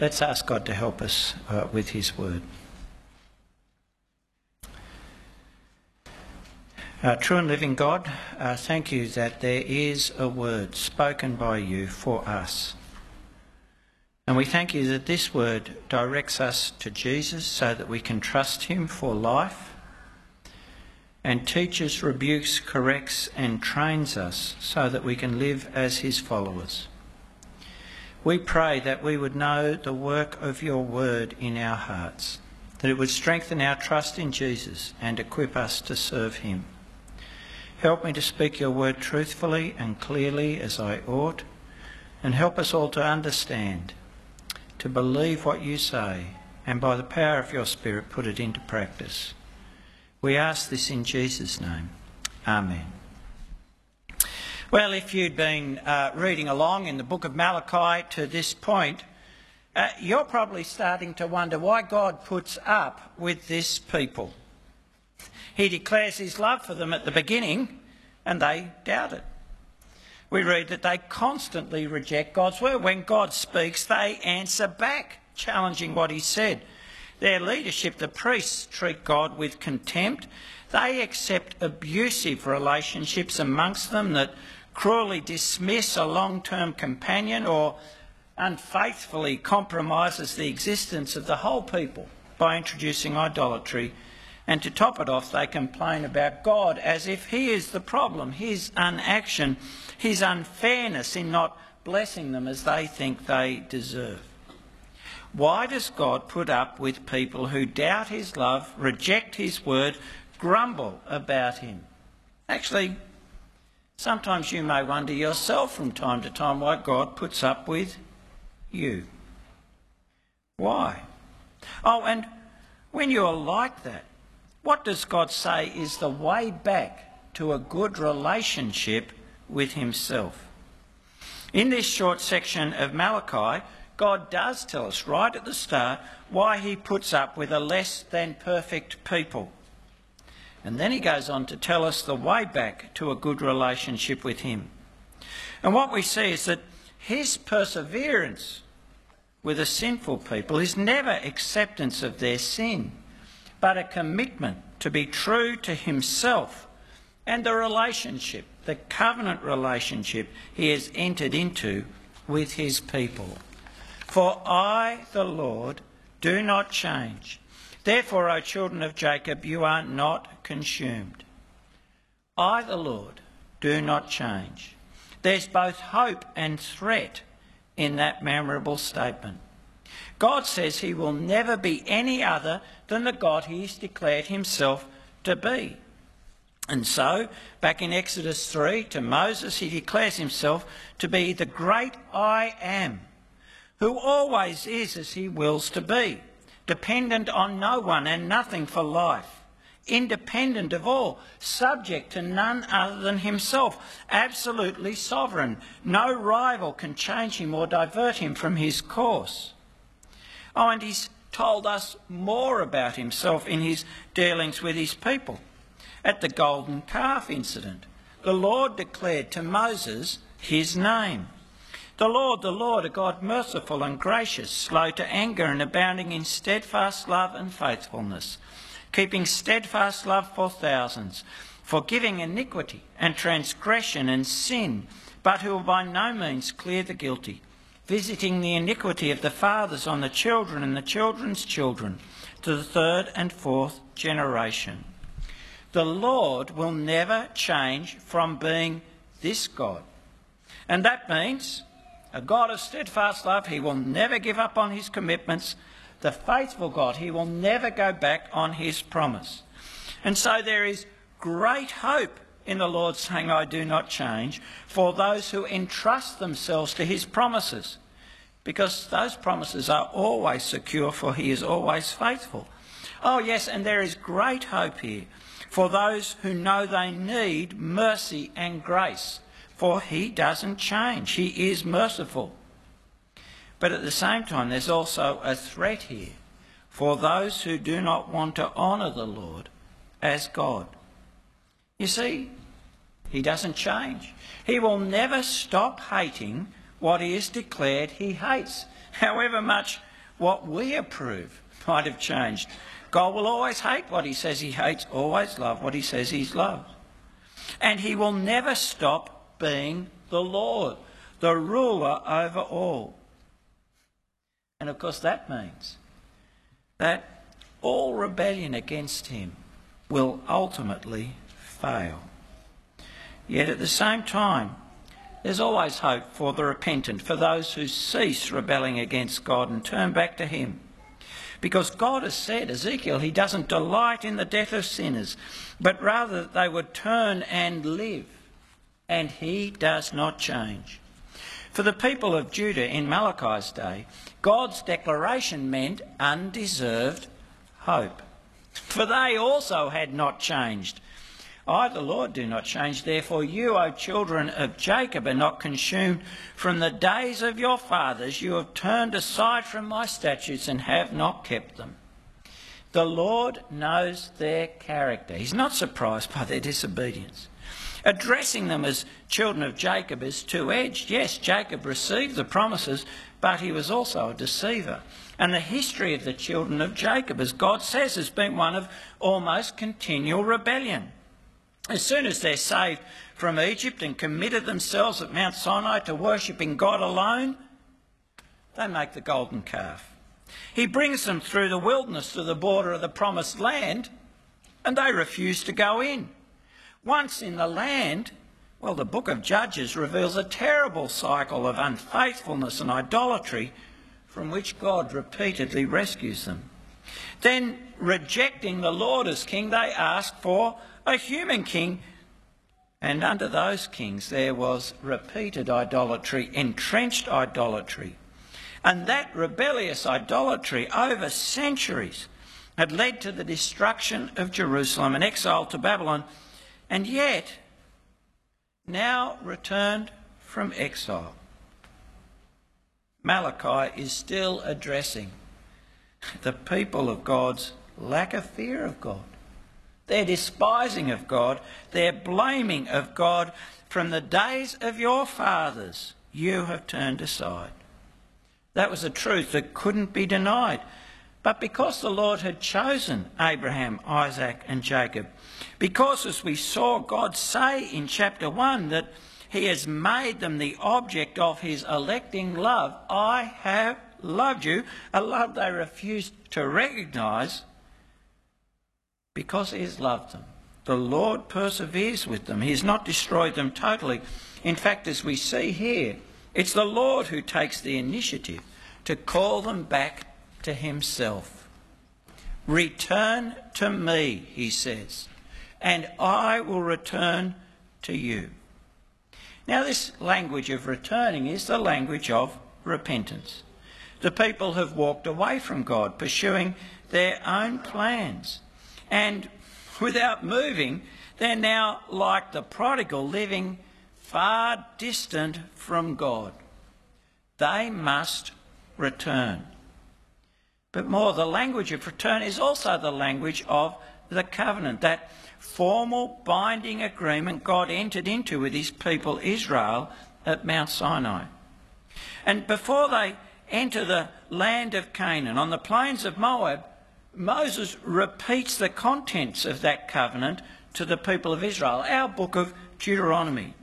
Let's ask God to help us uh, with His word. Uh, true and living God, uh, thank you that there is a word spoken by you for us. And we thank you that this word directs us to Jesus so that we can trust him for life and teaches, rebukes, corrects, and trains us so that we can live as his followers. We pray that we would know the work of your word in our hearts, that it would strengthen our trust in Jesus and equip us to serve him. Help me to speak your word truthfully and clearly as I ought, and help us all to understand, to believe what you say, and by the power of your Spirit put it into practice. We ask this in Jesus' name. Amen. Well, if you'd been uh, reading along in the book of Malachi to this point, uh, you're probably starting to wonder why God puts up with this people. He declares his love for them at the beginning, and they doubt it. We read that they constantly reject God's word. When God speaks, they answer back, challenging what he said. Their leadership, the priests, treat God with contempt. They accept abusive relationships amongst them that cruelly dismiss a long term companion or unfaithfully compromises the existence of the whole people by introducing idolatry and to top it off, they complain about God as if He is the problem, His unaction, His unfairness in not blessing them as they think they deserve. Why does God put up with people who doubt His love, reject His word, grumble about Him? Actually, sometimes you may wonder yourself from time to time why God puts up with you. Why? Oh, and when you're like that, what does God say is the way back to a good relationship with Himself? In this short section of Malachi, God does tell us right at the start why He puts up with a less than perfect people. And then He goes on to tell us the way back to a good relationship with Him. And what we see is that His perseverance with a sinful people is never acceptance of their sin but a commitment to be true to himself and the relationship, the covenant relationship he has entered into with his people. For I, the Lord, do not change. Therefore, O children of Jacob, you are not consumed. I, the Lord, do not change. There's both hope and threat in that memorable statement. God says he will never be any other than the God he has declared himself to be. And so, back in Exodus 3 to Moses, he declares himself to be the great I am, who always is as he wills to be, dependent on no one and nothing for life, independent of all, subject to none other than himself, absolutely sovereign. No rival can change him or divert him from his course. Oh, and he's told us more about himself in his dealings with his people. At the golden calf incident, the Lord declared to Moses his name. The Lord, the Lord, a God merciful and gracious, slow to anger and abounding in steadfast love and faithfulness, keeping steadfast love for thousands, forgiving iniquity and transgression and sin, but who will by no means clear the guilty visiting the iniquity of the fathers on the children and the children's children to the third and fourth generation. The Lord will never change from being this God. And that means a God of steadfast love, he will never give up on his commitments. The faithful God, he will never go back on his promise. And so there is great hope in the Lord saying, I do not change, for those who entrust themselves to his promises. Because those promises are always secure, for he is always faithful. Oh, yes, and there is great hope here for those who know they need mercy and grace, for he doesn't change. He is merciful. But at the same time, there's also a threat here for those who do not want to honour the Lord as God. You see, he doesn't change. He will never stop hating what he has declared he hates. however much what we approve might have changed. God will always hate what he says he hates, always love what he says he's loved. And he will never stop being the Lord, the ruler over all. And of course, that means that all rebellion against him will ultimately fail. Yet at the same time, there's always hope for the repentant, for those who cease rebelling against God and turn back to him. Because God has said, Ezekiel, he doesn't delight in the death of sinners, but rather that they would turn and live. And he does not change. For the people of Judah in Malachi's day, God's declaration meant undeserved hope. For they also had not changed. I, the Lord, do not change. Therefore, you, O children of Jacob, are not consumed. From the days of your fathers, you have turned aside from my statutes and have not kept them. The Lord knows their character. He's not surprised by their disobedience. Addressing them as children of Jacob is two edged. Yes, Jacob received the promises, but he was also a deceiver. And the history of the children of Jacob, as God says, has been one of almost continual rebellion. As soon as they're saved from Egypt and committed themselves at Mount Sinai to worshipping God alone, they make the golden calf. He brings them through the wilderness to the border of the promised land, and they refuse to go in. Once in the land, well, the book of Judges reveals a terrible cycle of unfaithfulness and idolatry from which God repeatedly rescues them. Then, rejecting the Lord as king, they ask for a human king. And under those kings, there was repeated idolatry, entrenched idolatry. And that rebellious idolatry over centuries had led to the destruction of Jerusalem and exile to Babylon and yet now returned from exile. Malachi is still addressing the people of God's lack of fear of God, their despising of God, their blaming of God. From the days of your fathers, you have turned aside. That was a truth that couldn't be denied. But because the Lord had chosen Abraham, Isaac, and Jacob, because as we saw God say in chapter 1 that he has made them the object of his electing love, I have loved you, a love they refused to recognise because he has loved them. The Lord perseveres with them. He has not destroyed them totally. In fact, as we see here, it's the Lord who takes the initiative to call them back to himself. Return to me, he says, and I will return to you. Now, this language of returning is the language of repentance. The people have walked away from God, pursuing their own plans. And without moving, they're now like the prodigal living far distant from God. They must return. But more, the language of return is also the language of the covenant, that formal binding agreement God entered into with his people Israel at Mount Sinai. And before they enter the land of Canaan on the plains of Moab, Moses repeats the contents of that covenant to the people of Israel, our book of Deuteronomy.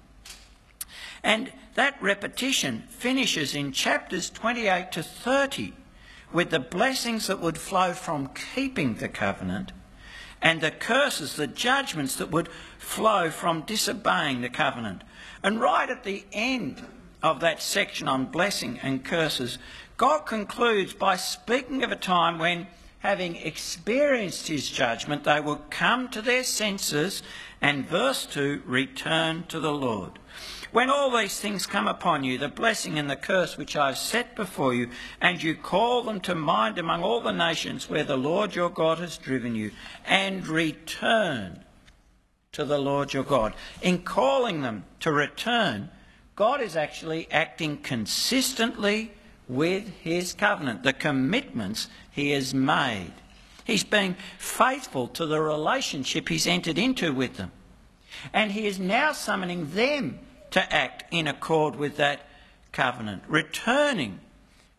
And that repetition finishes in chapters 28 to 30 with the blessings that would flow from keeping the covenant and the curses, the judgments that would flow from disobeying the covenant. And right at the end of that section on blessing and curses, God concludes by speaking of a time when, having experienced his judgment, they would come to their senses and, verse 2, return to the Lord. When all these things come upon you, the blessing and the curse which I have set before you, and you call them to mind among all the nations where the Lord your God has driven you, and return to the Lord your God. In calling them to return, God is actually acting consistently with his covenant, the commitments he has made. He's being faithful to the relationship he's entered into with them. And he is now summoning them to act in accord with that covenant, returning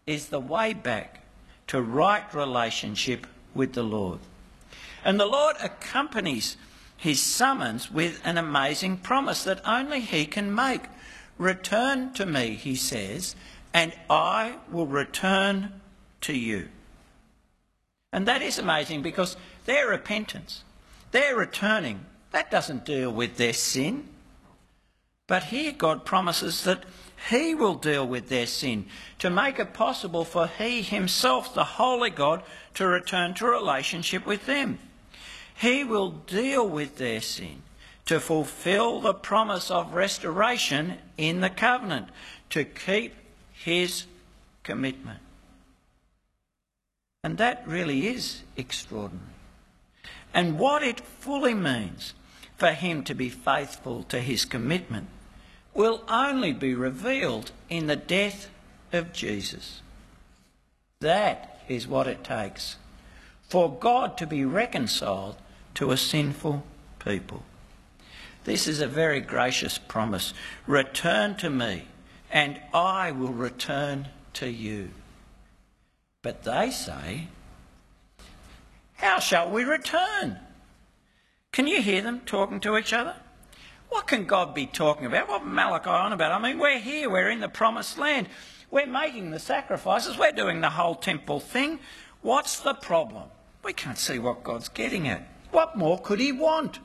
is the way back to right relationship with the Lord. And the Lord accompanies his summons with an amazing promise that only he can make. Return to me, he says, and I will return to you. And that is amazing because their repentance, their returning, that doesn't deal with their sin. But here God promises that He will deal with their sin to make it possible for He Himself, the Holy God, to return to relationship with them. He will deal with their sin to fulfill the promise of restoration in the covenant, to keep His commitment. And that really is extraordinary. And what it fully means for him to be faithful to his commitment will only be revealed in the death of Jesus. That is what it takes for God to be reconciled to a sinful people. This is a very gracious promise. Return to me, and I will return to you. But they say, How shall we return? Can you hear them talking to each other? What can God be talking about? What Malachi on about? I mean, we're here, we're in the promised land, we're making the sacrifices, we're doing the whole temple thing. What's the problem? We can't see what God's getting at. What more could He want?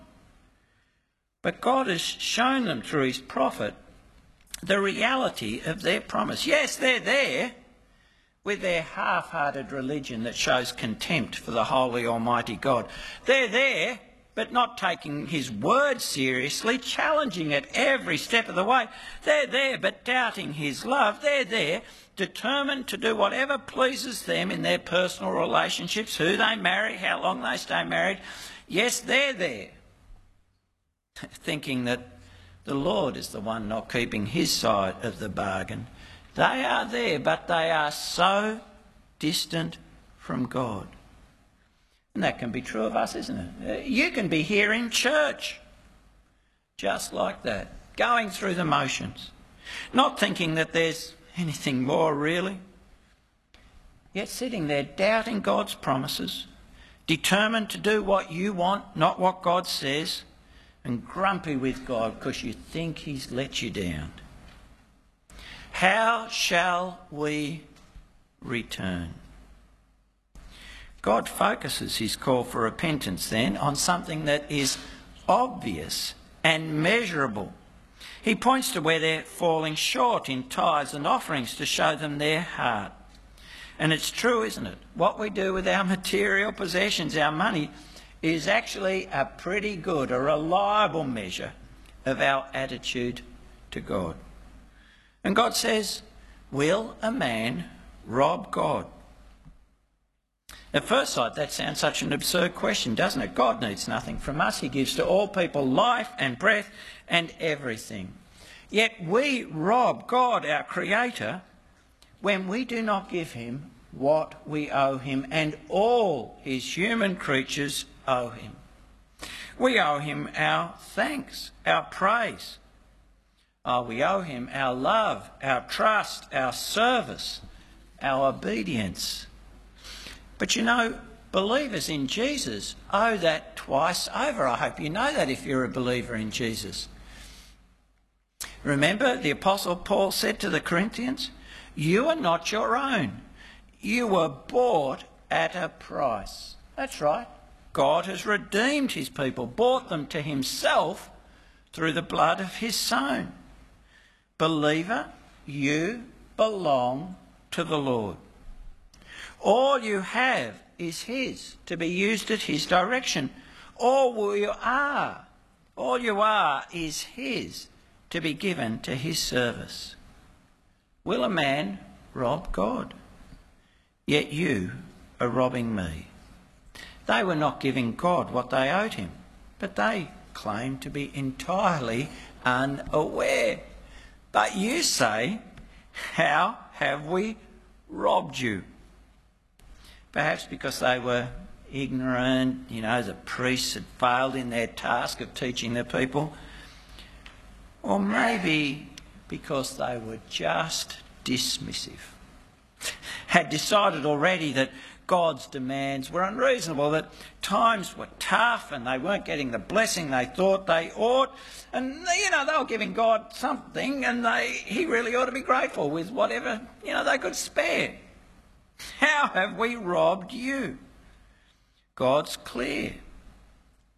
But God has shown them through His prophet the reality of their promise. Yes, they're there with their half hearted religion that shows contempt for the holy Almighty God. They're there, but not taking His word seriously, challenging it every step of the way. They're there, but doubting His love. They're there, determined to do whatever pleases them in their personal relationships, who they marry, how long they stay married. Yes, they're there, thinking that the Lord is the one not keeping His side of the bargain they are there, but they are so distant from God. And that can be true of us, isn't it? Uh, you can be here in church, just like that, going through the motions, not thinking that there's anything more really, yet sitting there doubting God's promises, determined to do what you want, not what God says, and grumpy with God because you think He's let you down. How shall we return? God focuses his call for repentance then on something that is obvious and measurable. He points to where they're falling short in tithes and offerings to show them their heart. And it's true, isn't it? What we do with our material possessions, our money, is actually a pretty good, a reliable measure of our attitude to God. And God says, Will a man rob God? At first sight, that sounds such an absurd question, doesn't it? God needs nothing from us. He gives to all people life and breath and everything. Yet we rob God, our Creator, when we do not give Him what we owe Him, and all His human creatures owe Him. We owe Him our thanks, our praise, Oh, we owe him our love, our trust, our service, our obedience. But you know, believers in Jesus owe that twice over. I hope you know that if you're a believer in Jesus. Remember, the Apostle Paul said to the Corinthians, You are not your own. You were bought at a price. That's right. God has redeemed his people, bought them to himself through the blood of his Son. Believer, you belong to the Lord. All you have is His to be used at His direction. All you are, all you are is His to be given to His service. Will a man rob God? Yet you are robbing me. They were not giving God what they owed Him, but they claimed to be entirely unaware but you say, How have we robbed you? Perhaps because they were ignorant, you know, the priests had failed in their task of teaching the people. Or maybe because they were just dismissive. had decided already that God's demands were unreasonable, that times were tough and they weren't getting the blessing they thought they ought. And, you know, they were giving God something and they, he really ought to be grateful with whatever, you know, they could spare. How have we robbed you? God's clear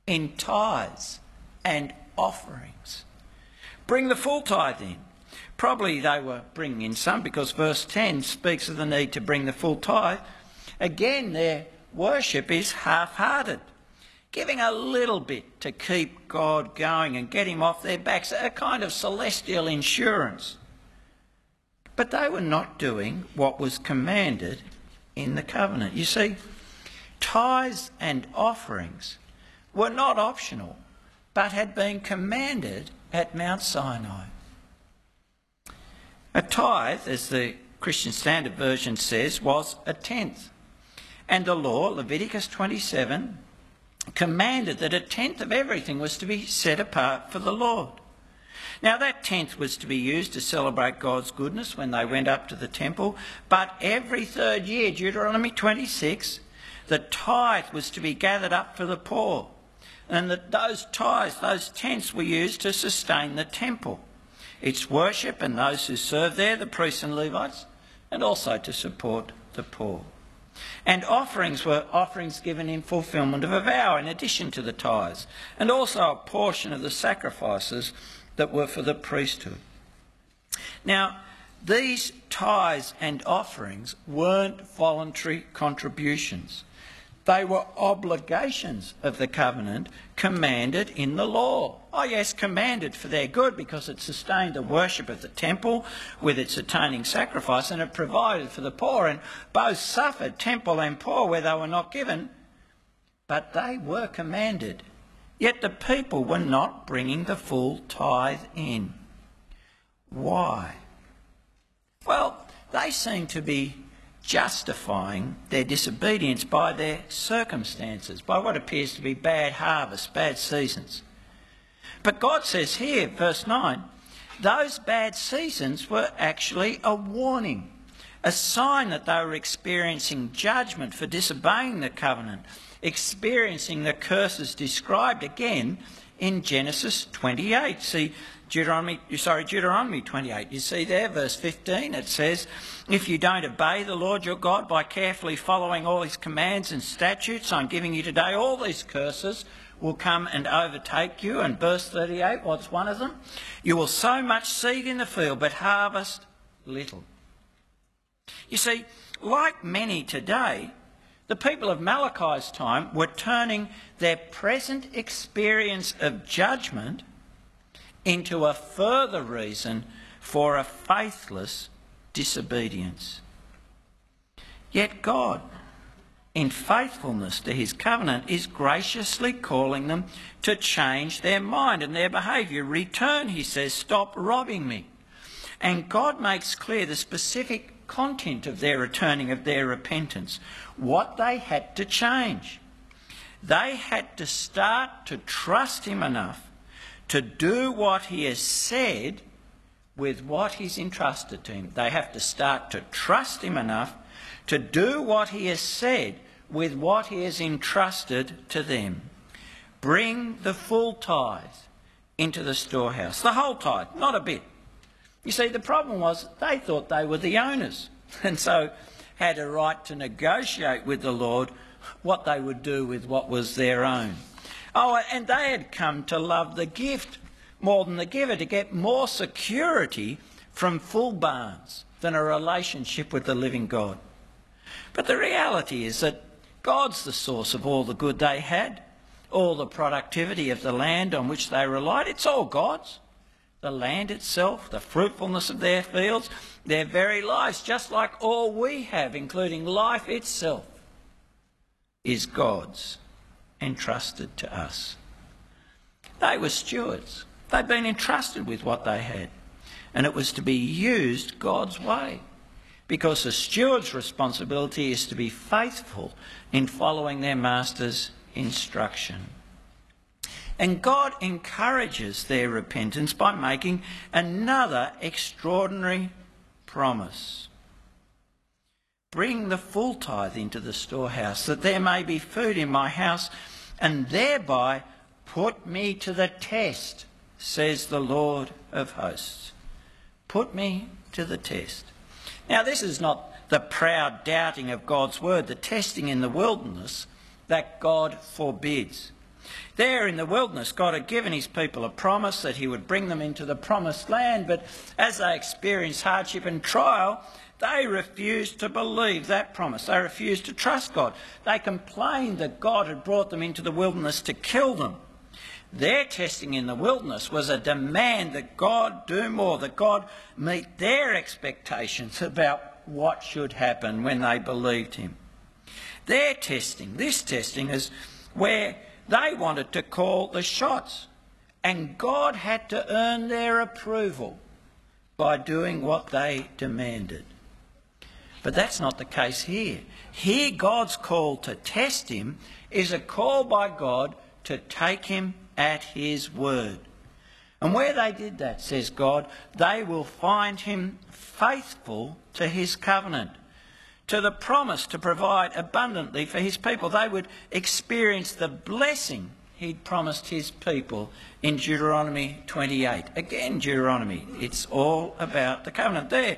in tithes and offerings. Bring the full tithe in. Probably they were bringing in some because verse 10 speaks of the need to bring the full tithe. Again, their worship is half hearted, giving a little bit to keep God going and get him off their backs, a kind of celestial insurance. But they were not doing what was commanded in the covenant. You see, tithes and offerings were not optional, but had been commanded at Mount Sinai. A tithe, as the Christian Standard Version says, was a tenth. And the law, Leviticus 27, commanded that a tenth of everything was to be set apart for the Lord. Now, that tenth was to be used to celebrate God's goodness when they went up to the temple, but every third year, Deuteronomy 26, the tithe was to be gathered up for the poor. And that those tithes, those tenths, were used to sustain the temple, its worship, and those who serve there, the priests and Levites, and also to support the poor. And offerings were offerings given in fulfilment of a vow in addition to the tithes, and also a portion of the sacrifices that were for the priesthood. Now, these tithes and offerings weren't voluntary contributions. They were obligations of the covenant commanded in the law. Oh, yes, commanded for their good because it sustained the worship of the temple with its atoning sacrifice and it provided for the poor. And both suffered, temple and poor, where they were not given. But they were commanded. Yet the people were not bringing the full tithe in. Why? Well, they seem to be justifying their disobedience by their circumstances, by what appears to be bad harvests, bad seasons. But God says here, verse 9, those bad seasons were actually a warning, a sign that they were experiencing judgment for disobeying the covenant, experiencing the curses described again in Genesis 28. See, Deuteronomy, sorry, Deuteronomy 28. You see there, verse 15, it says, If you don't obey the Lord your God by carefully following all his commands and statutes I'm giving you today, all these curses will come and overtake you. And verse 38, what's one of them? You will sow much seed in the field, but harvest little. You see, like many today, the people of Malachi's time were turning their present experience of judgment into a further reason for a faithless disobedience. Yet God, in faithfulness to his covenant, is graciously calling them to change their mind and their behaviour. Return, he says, stop robbing me. And God makes clear the specific content of their returning, of their repentance, what they had to change. They had to start to trust him enough to do what he has said with what he's entrusted to him. They have to start to trust him enough to do what he has said with what he has entrusted to them. Bring the full tithe into the storehouse, the whole tithe, not a bit. You see, the problem was they thought they were the owners and so had a right to negotiate with the Lord what they would do with what was their own. Oh, and they had come to love the gift more than the giver, to get more security from full barns than a relationship with the living God. But the reality is that God's the source of all the good they had, all the productivity of the land on which they relied. It's all God's. The land itself, the fruitfulness of their fields, their very lives, just like all we have, including life itself, is God's entrusted to us. They were stewards. They'd been entrusted with what they had, and it was to be used God's way. Because a steward's responsibility is to be faithful in following their master's instruction. And God encourages their repentance by making another extraordinary promise. Bring the full tithe into the storehouse, that there may be food in my house, and thereby put me to the test, says the Lord of hosts. Put me to the test. Now, this is not the proud doubting of God's word, the testing in the wilderness that God forbids. There in the wilderness, God had given his people a promise that he would bring them into the promised land, but as they experienced hardship and trial, they refused to believe that promise. They refused to trust God. They complained that God had brought them into the wilderness to kill them. Their testing in the wilderness was a demand that God do more, that God meet their expectations about what should happen when they believed Him. Their testing, this testing, is where they wanted to call the shots, and God had to earn their approval by doing what they demanded. But that's not the case here. Here, God's call to test him is a call by God to take him at his word. And where they did that, says God, they will find him faithful to his covenant, to the promise to provide abundantly for his people. They would experience the blessing he'd promised his people in Deuteronomy 28. Again, Deuteronomy, it's all about the covenant there.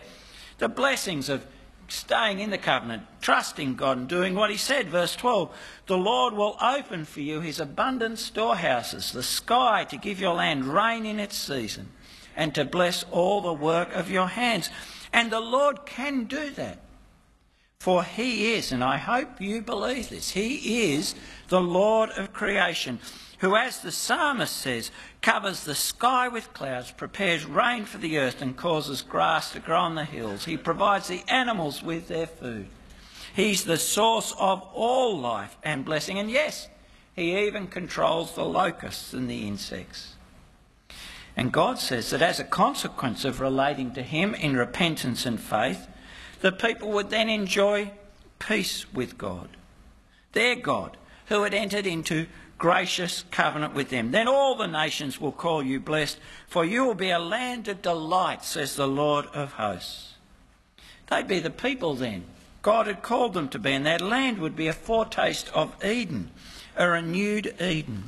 The blessings of staying in the covenant, trusting God and doing what He said. Verse 12 The Lord will open for you His abundant storehouses, the sky to give your land rain in its season, and to bless all the work of your hands. And the Lord can do that. For He is, and I hope you believe this, He is the Lord of creation who, as the psalmist says, covers the sky with clouds, prepares rain for the earth, and causes grass to grow on the hills. He provides the animals with their food. He's the source of all life and blessing. And yes, he even controls the locusts and the insects. And God says that as a consequence of relating to Him in repentance and faith, the people would then enjoy peace with God, their God, who had entered into gracious covenant with them. Then all the nations will call you blessed, for you will be a land of delight, says the Lord of hosts. They'd be the people then God had called them to be, and that land would be a foretaste of Eden, a renewed Eden.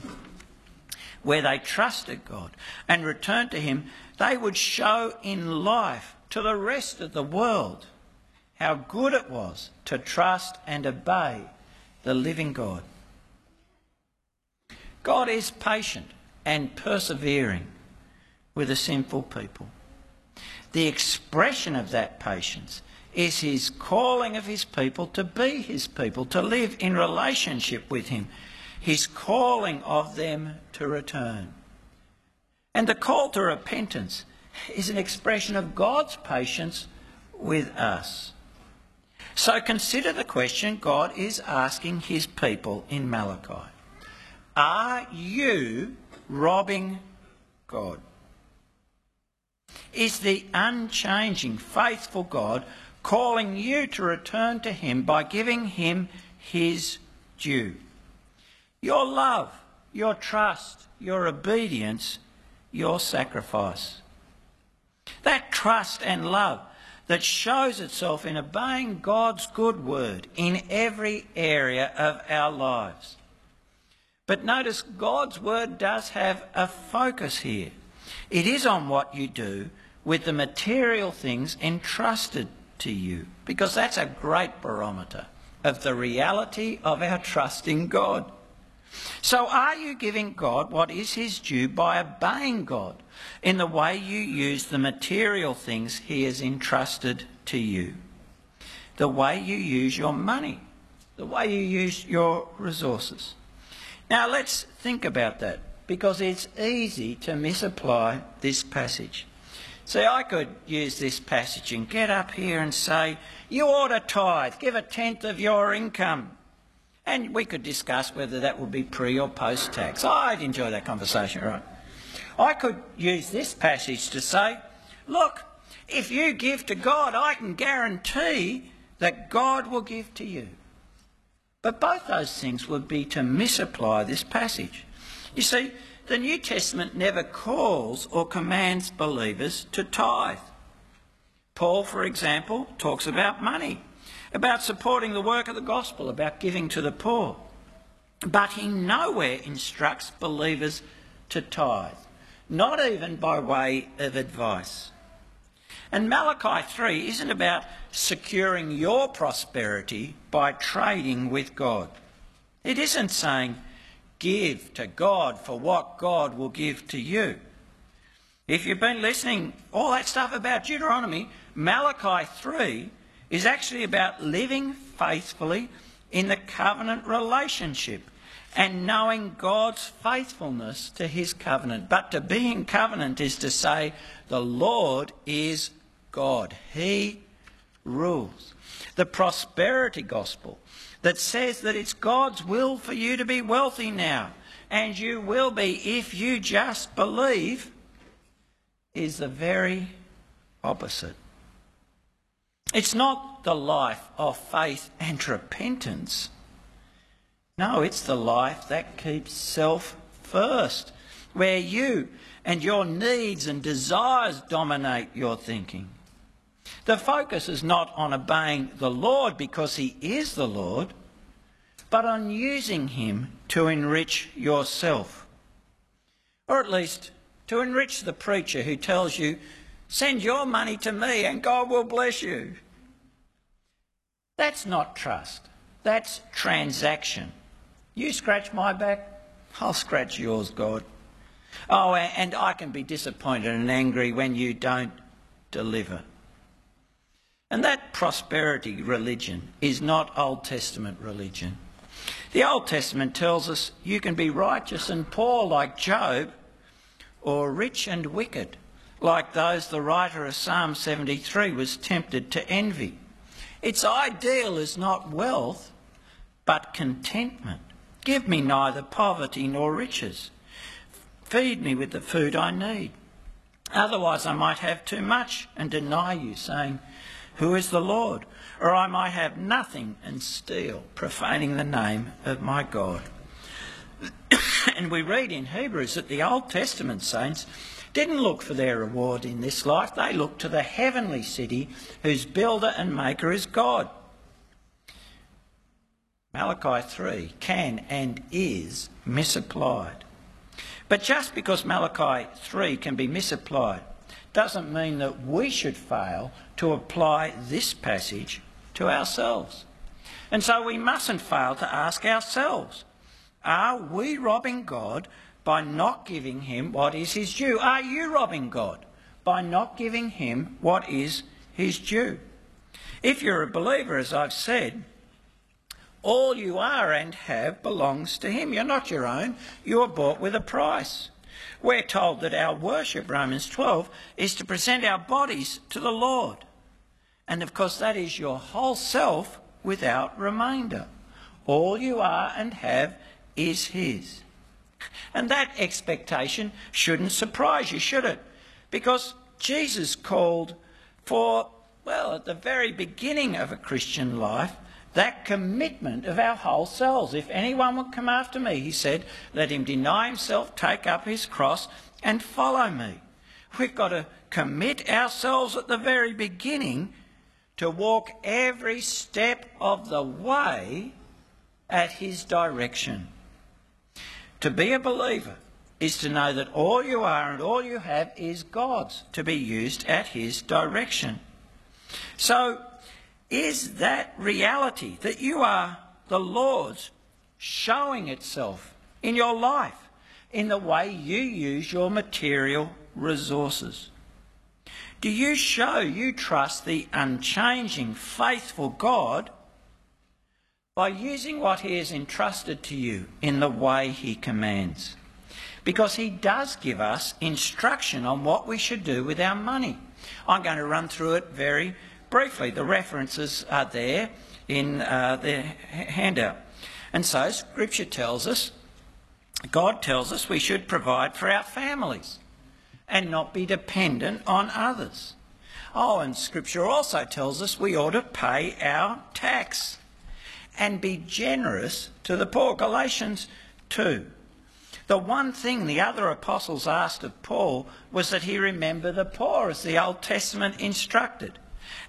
Where they trusted God and returned to Him, they would show in life to the rest of the world how good it was to trust and obey the living God. God is patient and persevering with a sinful people. The expression of that patience is his calling of his people to be his people, to live in relationship with him, his calling of them to return. And the call to repentance is an expression of God's patience with us. So consider the question God is asking his people in Malachi. Are you robbing God? Is the unchanging, faithful God calling you to return to Him by giving Him His due? Your love, your trust, your obedience, your sacrifice. That trust and love that shows itself in obeying God's good word in every area of our lives. But notice God's word does have a focus here. It is on what you do with the material things entrusted to you, because that's a great barometer of the reality of our trust in God. So, are you giving God what is His due by obeying God in the way you use the material things He has entrusted to you? The way you use your money, the way you use your resources. Now let's think about that because it's easy to misapply this passage. See, I could use this passage and get up here and say, you ought to tithe, give a tenth of your income. And we could discuss whether that would be pre or post tax. I'd enjoy that conversation, right? I could use this passage to say, look, if you give to God, I can guarantee that God will give to you. But both those things would be to misapply this passage. You see, the New Testament never calls or commands believers to tithe. Paul, for example, talks about money. about supporting the work of the gospel, about giving to the poor. But he nowhere instructs believers to tithe, not even by way of advice. And Malachi 3 isn't about securing your prosperity by trading with God. It isn't saying, give to God for what God will give to you. If you've been listening, all that stuff about Deuteronomy, Malachi 3 is actually about living faithfully in the covenant relationship and knowing God's faithfulness to his covenant. But to be in covenant is to say, the Lord is God. He rules. The prosperity gospel that says that it's God's will for you to be wealthy now, and you will be if you just believe, is the very opposite. It's not the life of faith and repentance. No, it's the life that keeps self first, where you and your needs and desires dominate your thinking. The focus is not on obeying the Lord because He is the Lord, but on using Him to enrich yourself. Or at least to enrich the preacher who tells you, send your money to me and God will bless you. That's not trust. That's transaction. You scratch my back, I'll scratch yours, God. Oh, and I can be disappointed and angry when you don't deliver. And that prosperity religion is not Old Testament religion. The Old Testament tells us you can be righteous and poor like Job, or rich and wicked like those the writer of Psalm 73 was tempted to envy. Its ideal is not wealth, but contentment. Give me neither poverty nor riches. Feed me with the food I need. Otherwise, I might have too much and deny you, saying, who is the Lord? Or I might have nothing and steal, profaning the name of my God. and we read in Hebrews that the Old Testament saints didn't look for their reward in this life, they looked to the heavenly city whose builder and maker is God. Malachi 3 can and is misapplied. But just because Malachi 3 can be misapplied doesn't mean that we should fail to apply this passage to ourselves. And so we mustn't fail to ask ourselves are we robbing God by not giving him what is his due? Are you robbing God by not giving him what is his due? If you're a believer, as I've said, all you are and have belongs to him. You're not your own, you are bought with a price. We're told that our worship, Romans 12, is to present our bodies to the Lord. And of course, that is your whole self without remainder. All you are and have is His. And that expectation shouldn't surprise you, should it? Because Jesus called for, well, at the very beginning of a Christian life, that commitment of our whole selves. If anyone would come after me, he said, let him deny himself, take up his cross, and follow me. We've got to commit ourselves at the very beginning to walk every step of the way at his direction. To be a believer is to know that all you are and all you have is God's, to be used at his direction. So, is that reality that you are the Lord's showing itself in your life, in the way you use your material resources? Do you show you trust the unchanging, faithful God by using what He has entrusted to you in the way He commands? Because He does give us instruction on what we should do with our money. I'm going to run through it very briefly. The references are there in uh, the handout. And so Scripture tells us, God tells us we should provide for our families and not be dependent on others. Oh, and Scripture also tells us we ought to pay our tax and be generous to the poor. Galatians 2. The one thing the other apostles asked of Paul was that he remember the poor, as the Old Testament instructed.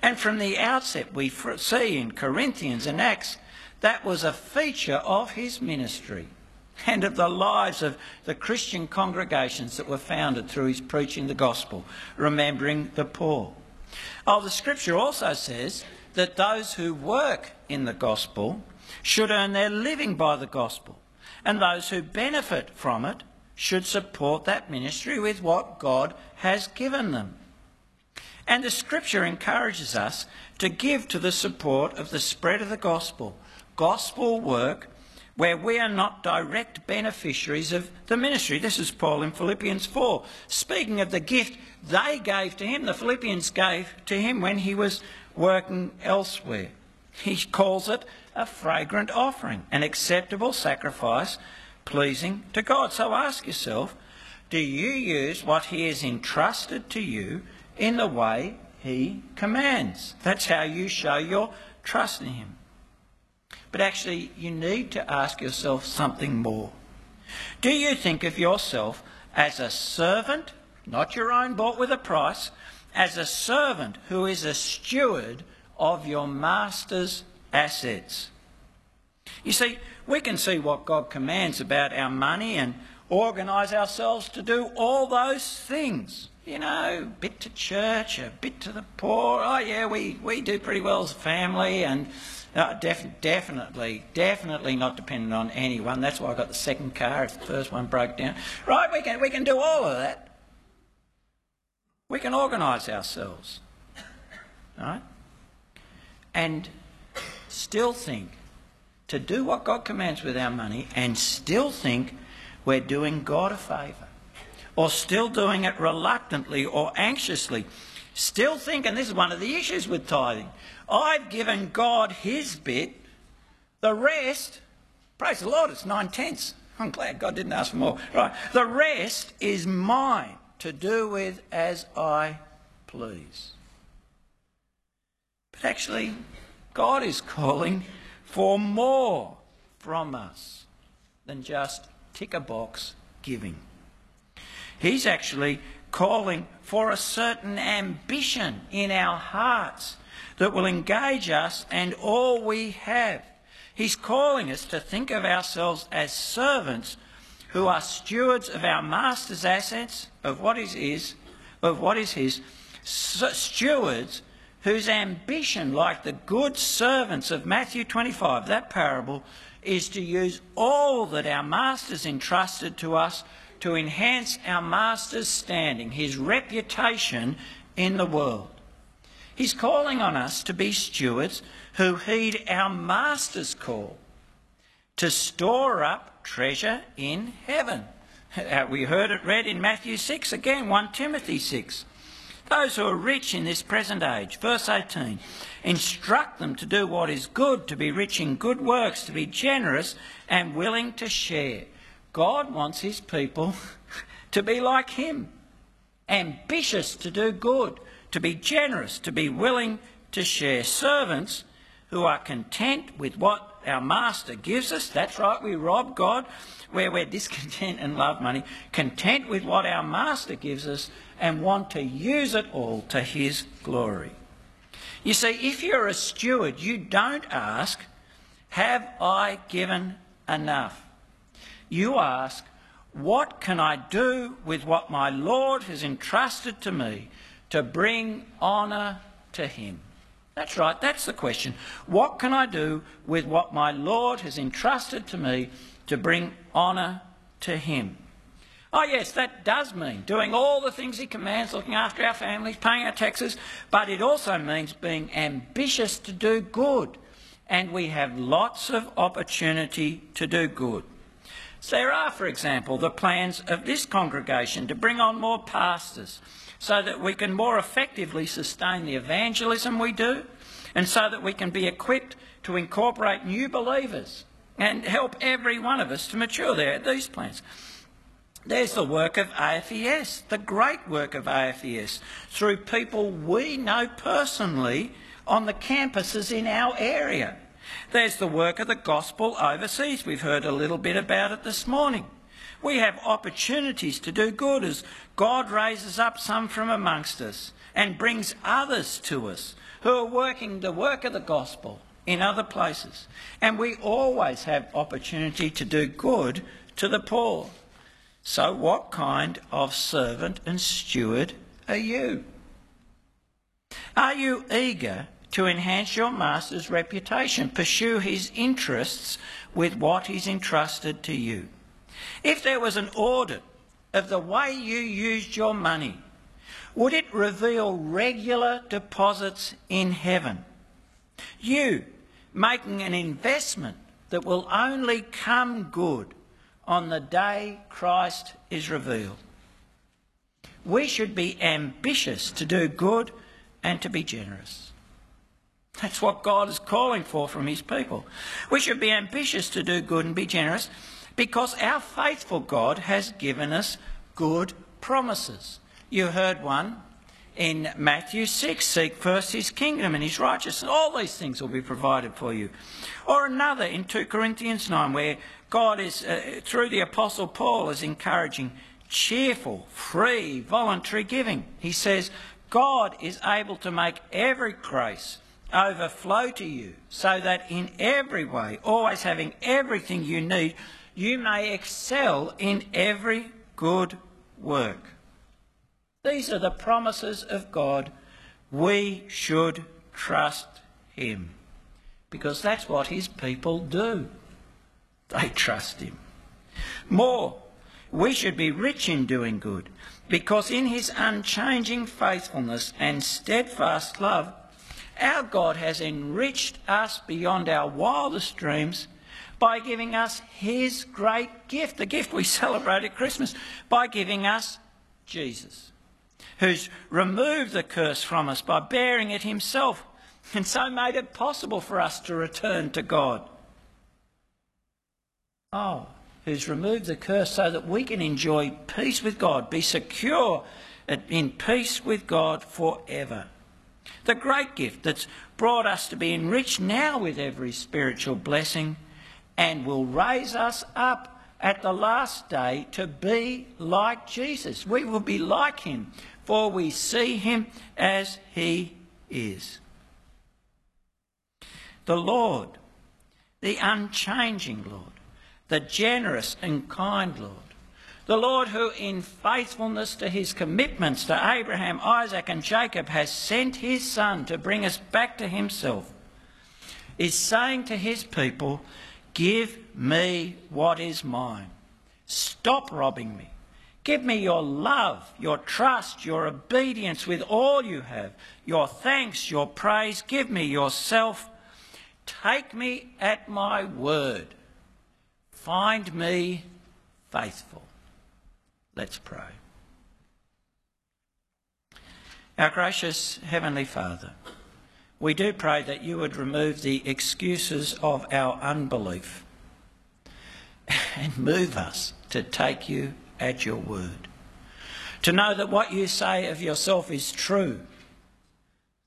And from the outset, we see in Corinthians and Acts that was a feature of his ministry and of the lives of the Christian congregations that were founded through his preaching the gospel, remembering the poor. Oh, the scripture also says that those who work in the gospel should earn their living by the gospel, and those who benefit from it should support that ministry with what God has given them. And the scripture encourages us to give to the support of the spread of the gospel, gospel work where we are not direct beneficiaries of the ministry. This is Paul in Philippians 4. Speaking of the gift they gave to him, the Philippians gave to him when he was working elsewhere. He calls it a fragrant offering, an acceptable sacrifice pleasing to God. So ask yourself do you use what he has entrusted to you in the way he commands? That's how you show your trust in him. But actually, you need to ask yourself something more. Do you think of yourself as a servant, not your own bought with a price, as a servant who is a steward of your master's assets? You see, we can see what God commands about our money and organise ourselves to do all those things. You know, bit to church, a bit to the poor. Oh, yeah, we, we do pretty well as a family and uh, def- definitely, definitely not dependent on anyone. That's why I got the second car if the first one broke down. Right, we can, we can do all of that. We can organise ourselves. Right? And still think to do what God commands with our money and still think we're doing God a favour. Or still doing it reluctantly or anxiously. Still thinking, this is one of the issues with tithing, I've given God his bit. The rest, praise the Lord, it's nine tenths. I'm glad God didn't ask for more. Right. The rest is mine to do with as I please. But actually, God is calling for more from us than just tick a box giving. He's actually calling for a certain ambition in our hearts that will engage us and all we have. He's calling us to think of ourselves as servants who are stewards of our master's assets, of what is his, of what is his, stewards whose ambition, like the good servants of Matthew 25, that parable, is to use all that our master's entrusted to us to enhance our master's standing, his reputation in the world. He's calling on us to be stewards who heed our Master's call to store up treasure in heaven. Uh, we heard it read in Matthew 6, again 1 Timothy 6. Those who are rich in this present age, verse 18, instruct them to do what is good, to be rich in good works, to be generous and willing to share. God wants his people to be like him, ambitious to do good, to be generous, to be willing to share. Servants who are content with what our master gives us. That's right, we rob God where we're discontent and love money. Content with what our master gives us and want to use it all to his glory. You see, if you're a steward, you don't ask, Have I given enough? You ask, What can I do with what my Lord has entrusted to me to bring honour to him? That's right, that's the question. What can I do with what my Lord has entrusted to me to bring honour to him? Oh, yes, that does mean doing all the things he commands, looking after our families, paying our taxes, but it also means being ambitious to do good. And we have lots of opportunity to do good. There are, for example, the plans of this congregation to bring on more pastors so that we can more effectively sustain the evangelism we do and so that we can be equipped to incorporate new believers and help every one of us to mature there at these plans. There's the work of AFES, the great work of AFES, through people we know personally on the campuses in our area. There's the work of the gospel overseas. We've heard a little bit about it this morning We have opportunities to do good as God raises up some from amongst us and brings others to us who are working the work of the gospel in other places. And we always have opportunity to do good to the poor. So, what kind of servant and steward are you? Are you eager to enhance your master's reputation? Pursue his interests with what he's entrusted to you. If there was an audit of the way you used your money, would it reveal regular deposits in heaven? You making an investment that will only come good on the day Christ is revealed. We should be ambitious to do good and to be generous. That's what God is calling for from his people. We should be ambitious to do good and be generous because our faithful God has given us good promises. You heard one in Matthew 6 Seek first his kingdom and his righteousness. All these things will be provided for you. Or another in 2 Corinthians 9, where God is, uh, through the Apostle Paul, is encouraging cheerful, free, voluntary giving. He says, God is able to make every grace overflow to you, so that in every way, always having everything you need, you may excel in every good work. These are the promises of God. We should trust Him because that's what His people do. They trust Him. More, we should be rich in doing good because in His unchanging faithfulness and steadfast love, our God has enriched us beyond our wildest dreams by giving us His great gift, the gift we celebrate at Christmas, by giving us Jesus who's removed the curse from us by bearing it himself and so made it possible for us to return to God. Oh, who's removed the curse so that we can enjoy peace with God, be secure in peace with God forever. The great gift that's brought us to be enriched now with every spiritual blessing and will raise us up at the last day to be like Jesus. We will be like him for we see him as he is. The Lord, the unchanging Lord, the generous and kind Lord, the Lord who, in faithfulness to his commitments to Abraham, Isaac, and Jacob, has sent his Son to bring us back to himself, is saying to his people, Give me what is mine. Stop robbing me. Give me your love, your trust, your obedience with all you have, your thanks, your praise. Give me yourself. Take me at my word. Find me faithful. Let's pray. Our gracious Heavenly Father, we do pray that you would remove the excuses of our unbelief and move us to take you at your word. To know that what you say of yourself is true,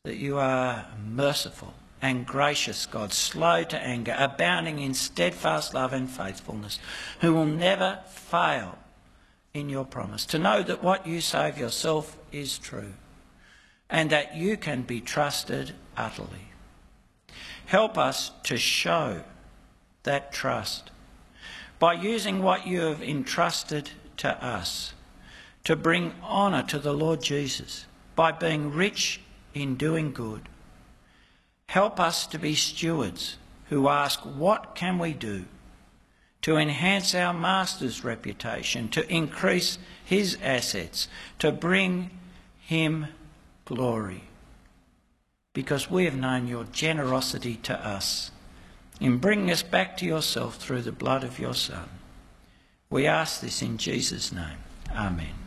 that you are merciful and gracious God, slow to anger, abounding in steadfast love and faithfulness, who will never fail in your promise. To know that what you say of yourself is true and that you can be trusted utterly. Help us to show that trust by using what you have entrusted to us to bring honour to the Lord Jesus by being rich in doing good. Help us to be stewards who ask, What can we do to enhance our Master's reputation, to increase his assets, to bring him glory? Because we have known your generosity to us in bringing us back to yourself through the blood of your Son. We ask this in Jesus' name. Amen.